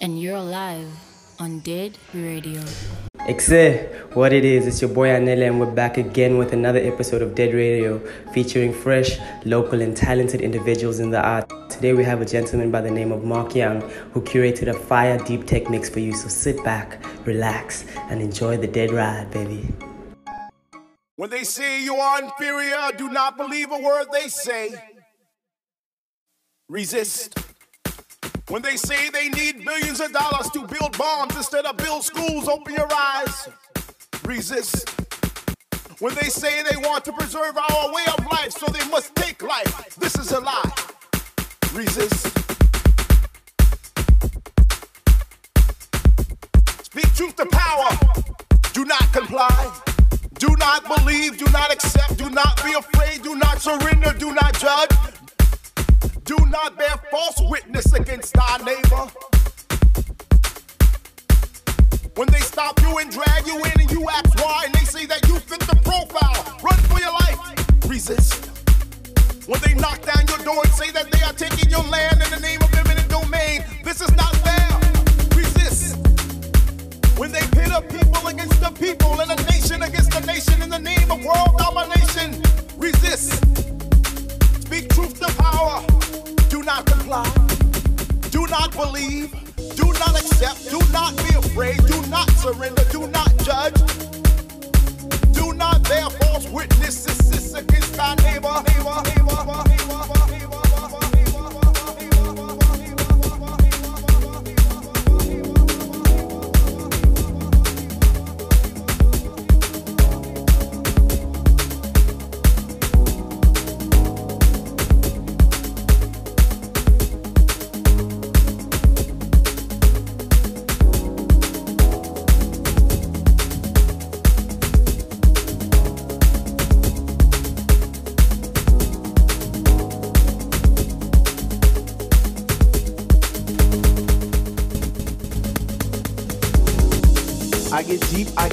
and you're live on Dead Radio. Exe, what it is, it's your boy Anele, and we're back again with another episode of Dead Radio featuring fresh, local, and talented individuals in the art. Today we have a gentleman by the name of Mark Young who curated a fire deep tech mix for you. So sit back, relax, and enjoy the dead ride, baby. When they say you are inferior, do not believe a word they say. Resist. When they say they need billions of dollars to build bombs instead of build schools, open your eyes. Resist. When they say they want to preserve our way of life, so they must take life. This is a lie. Resist. Speak truth to power. Do not comply. Do not believe, do not accept, do not be afraid, do not surrender, do not judge. Do not bear false witness against our neighbor. When they stop you and drag you in and you ask why, and they say that you fit the profile, run for your life, resist. When they knock down your door and say that they are taking your land in the name of eminent domain, this is not fair, resist. When they pit a people against the people and a nation against a nation in the name of world domination, resist. Speak truth to power. Do not comply. Do not believe. Do not accept. Do not be afraid. Do not surrender. Do not judge. Do not bear false witnesses against thy neighbor, neighbor, neighbor, neighbor.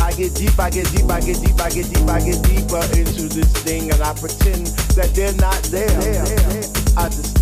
I get deep, I get deep, I get deep, I get deep, I get deeper into this thing, and I pretend that they're not there. I just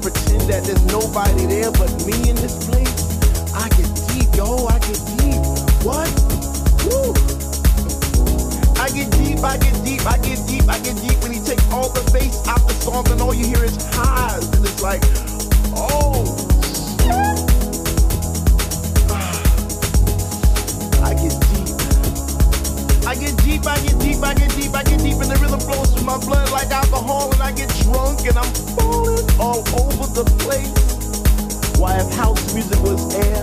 pretend that there's nobody there but me in this place. I get deep, yo, I get deep. What? Woo! I get deep, I get deep, I get deep, I get deep when he takes all the bass out the song, and all you hear is highs, and it's like, oh, shit. I get deep, I get deep, I get deep, I get deep, and the rhythm flows through my blood like alcohol, and I get drunk, and I'm falling all over the place. Why, if house music was air,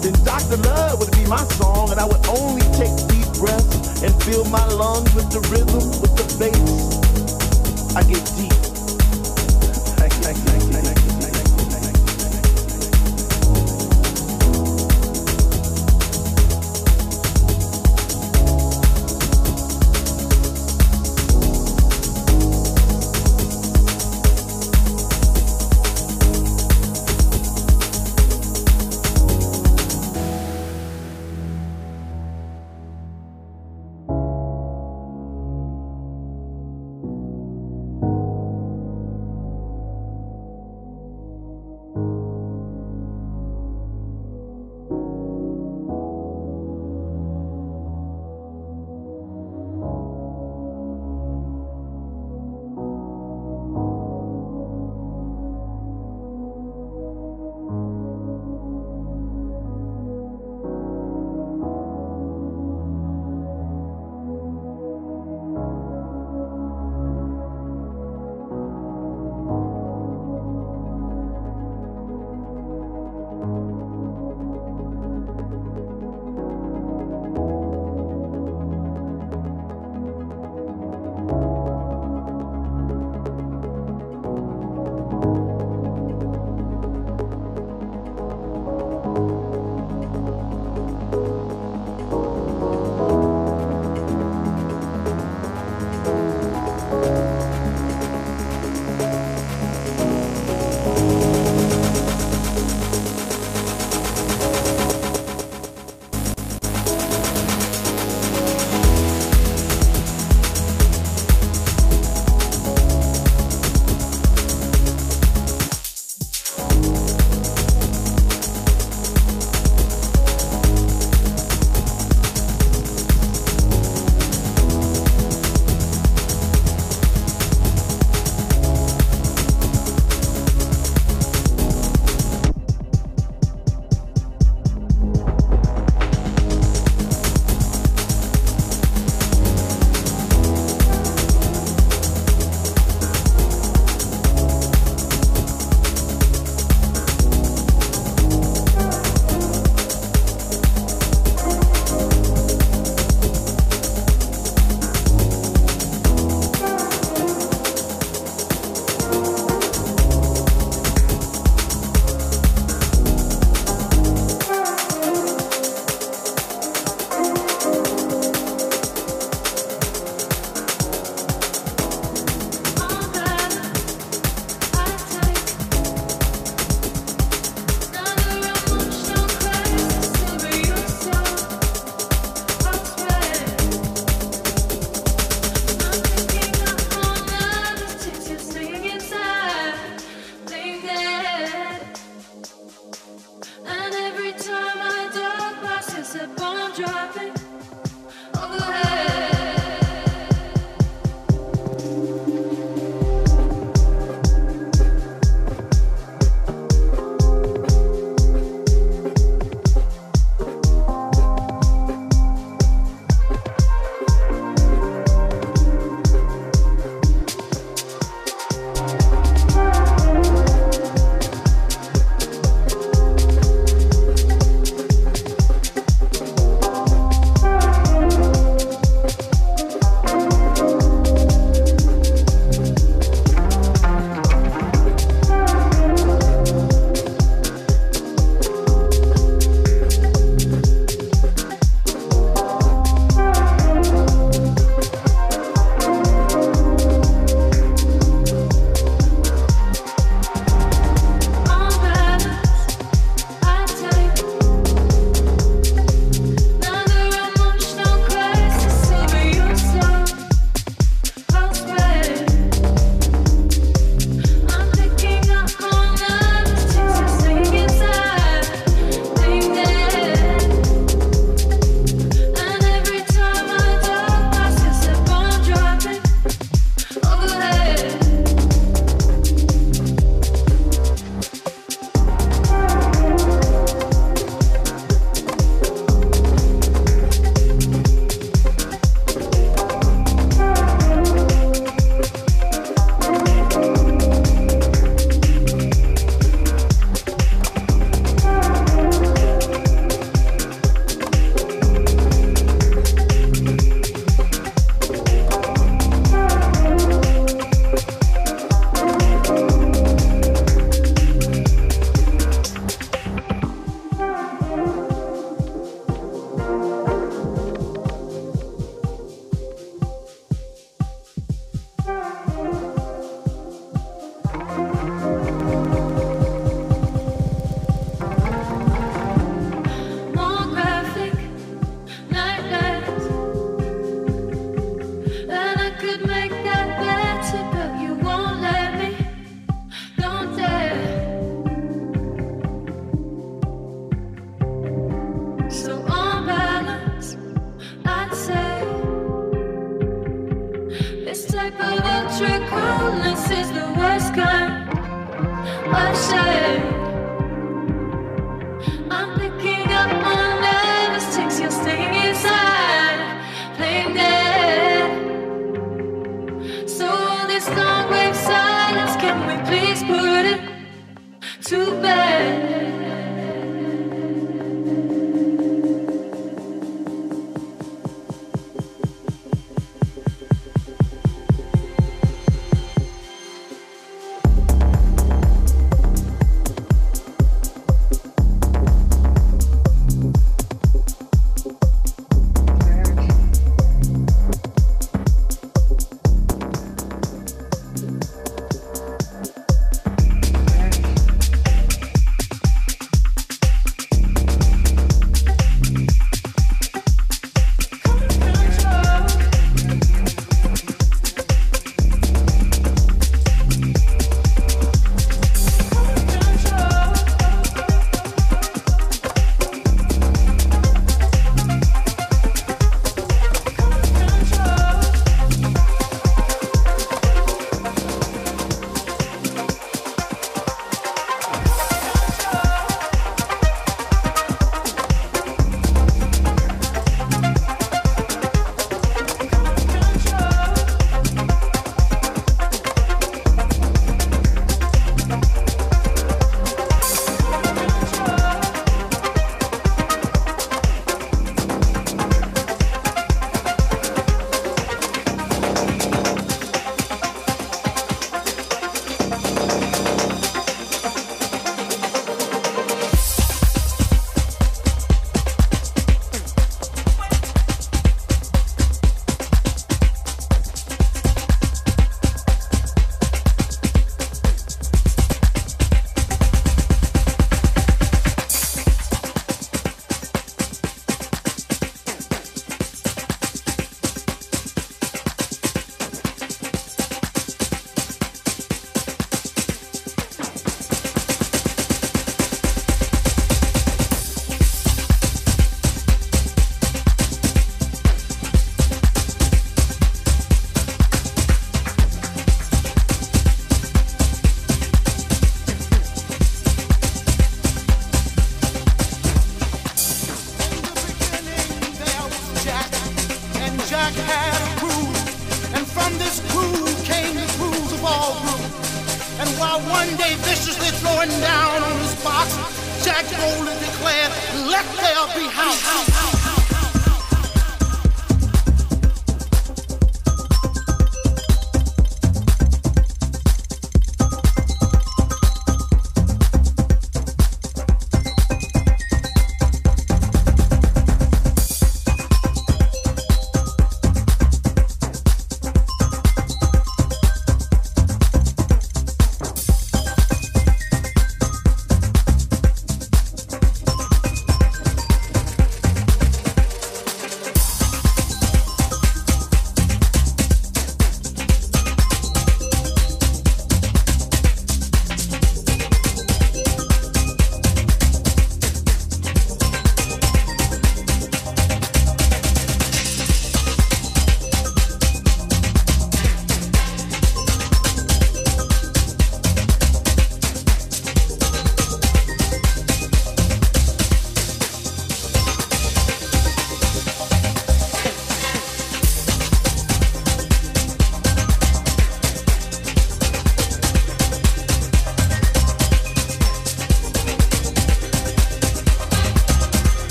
then Dr. Love would be my song, and I would only take deep breaths and fill my lungs with the rhythm, with the bass. I get deep.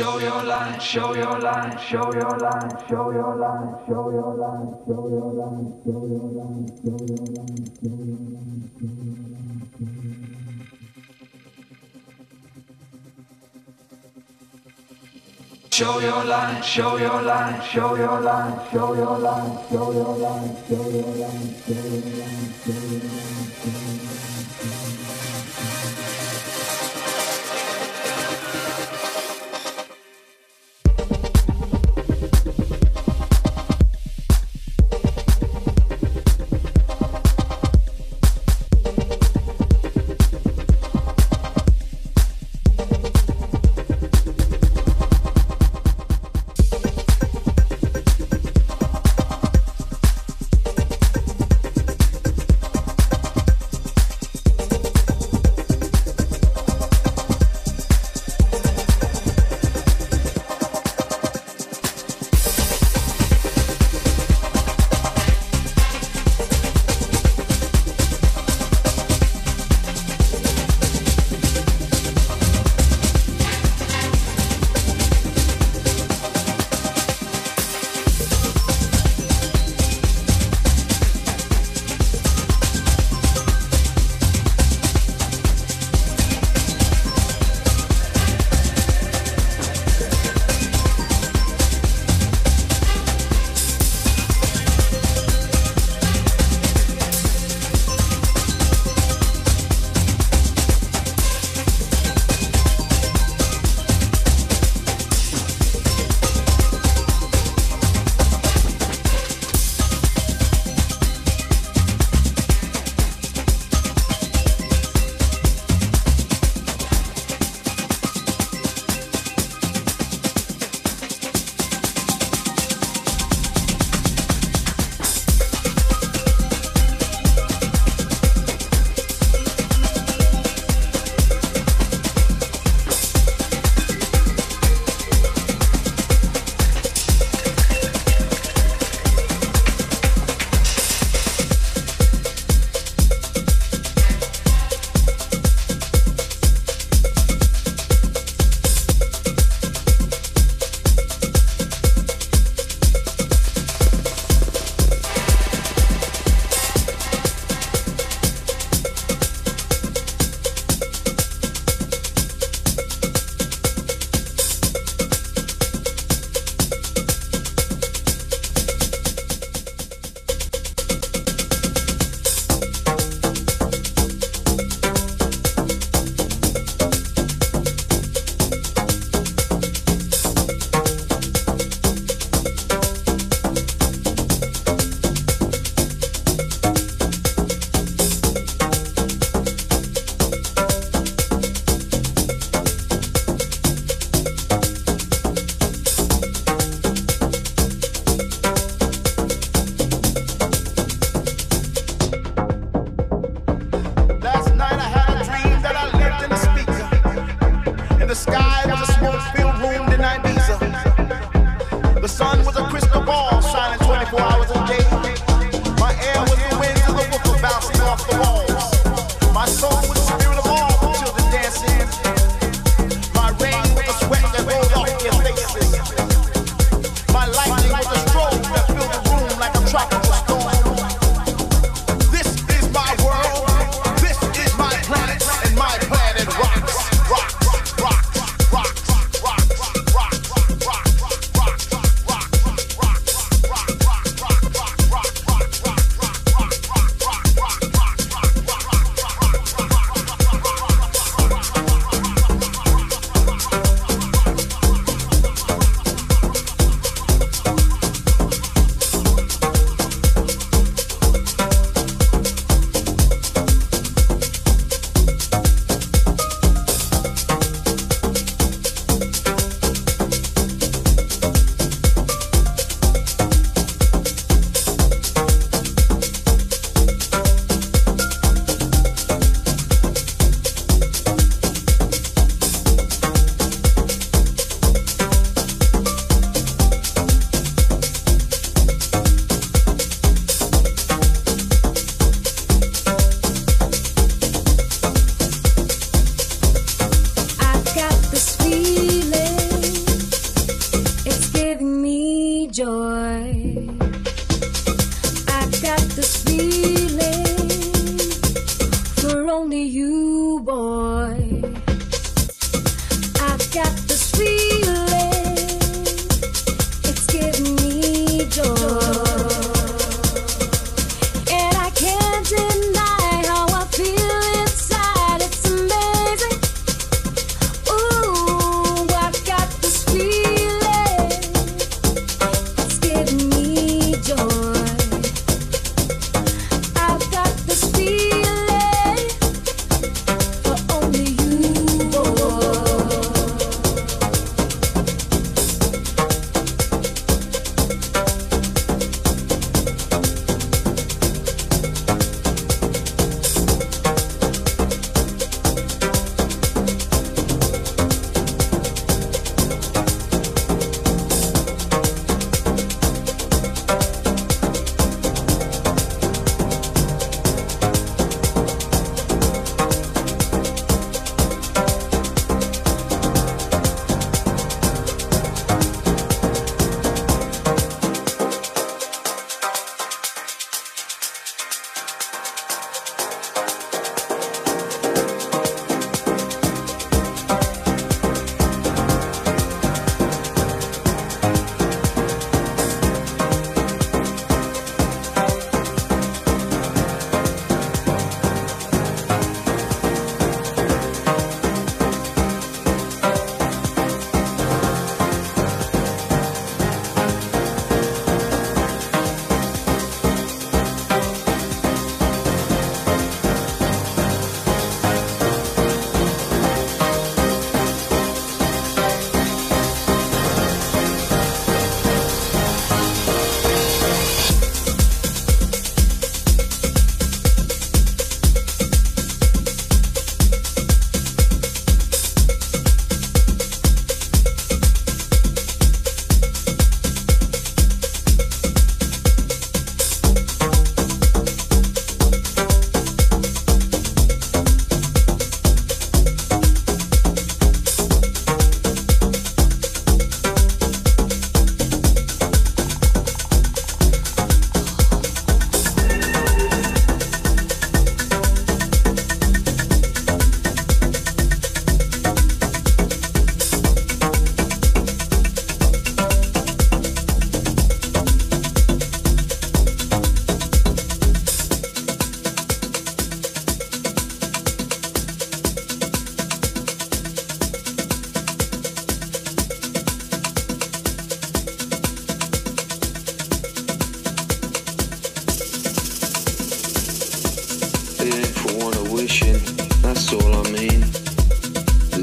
Show your line, show your line, show your line, show your line, show your line, show your line, show your line, show your line, show your line, show your line. Show your line, show your line, show your line, show your line, show your line, show your line, show your line, show your line,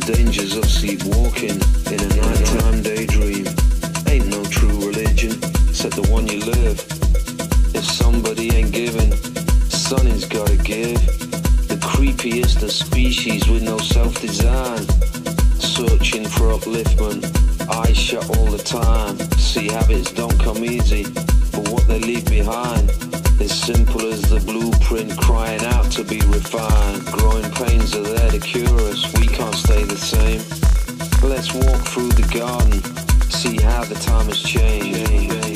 dangers of sleepwalking in a nighttime daydream. Ain't no true religion, except the one you live. If somebody ain't giving, something's gotta give. The creepiest of species with no self-design. Searching for upliftment, eyes shut all the time. See habits don't come easy, but what they leave behind it's simple as the blueprint crying out to be refined. Growing pains are there to cure us, we can't stay the same. Let's walk through the garden, see how the time has changed.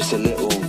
just a little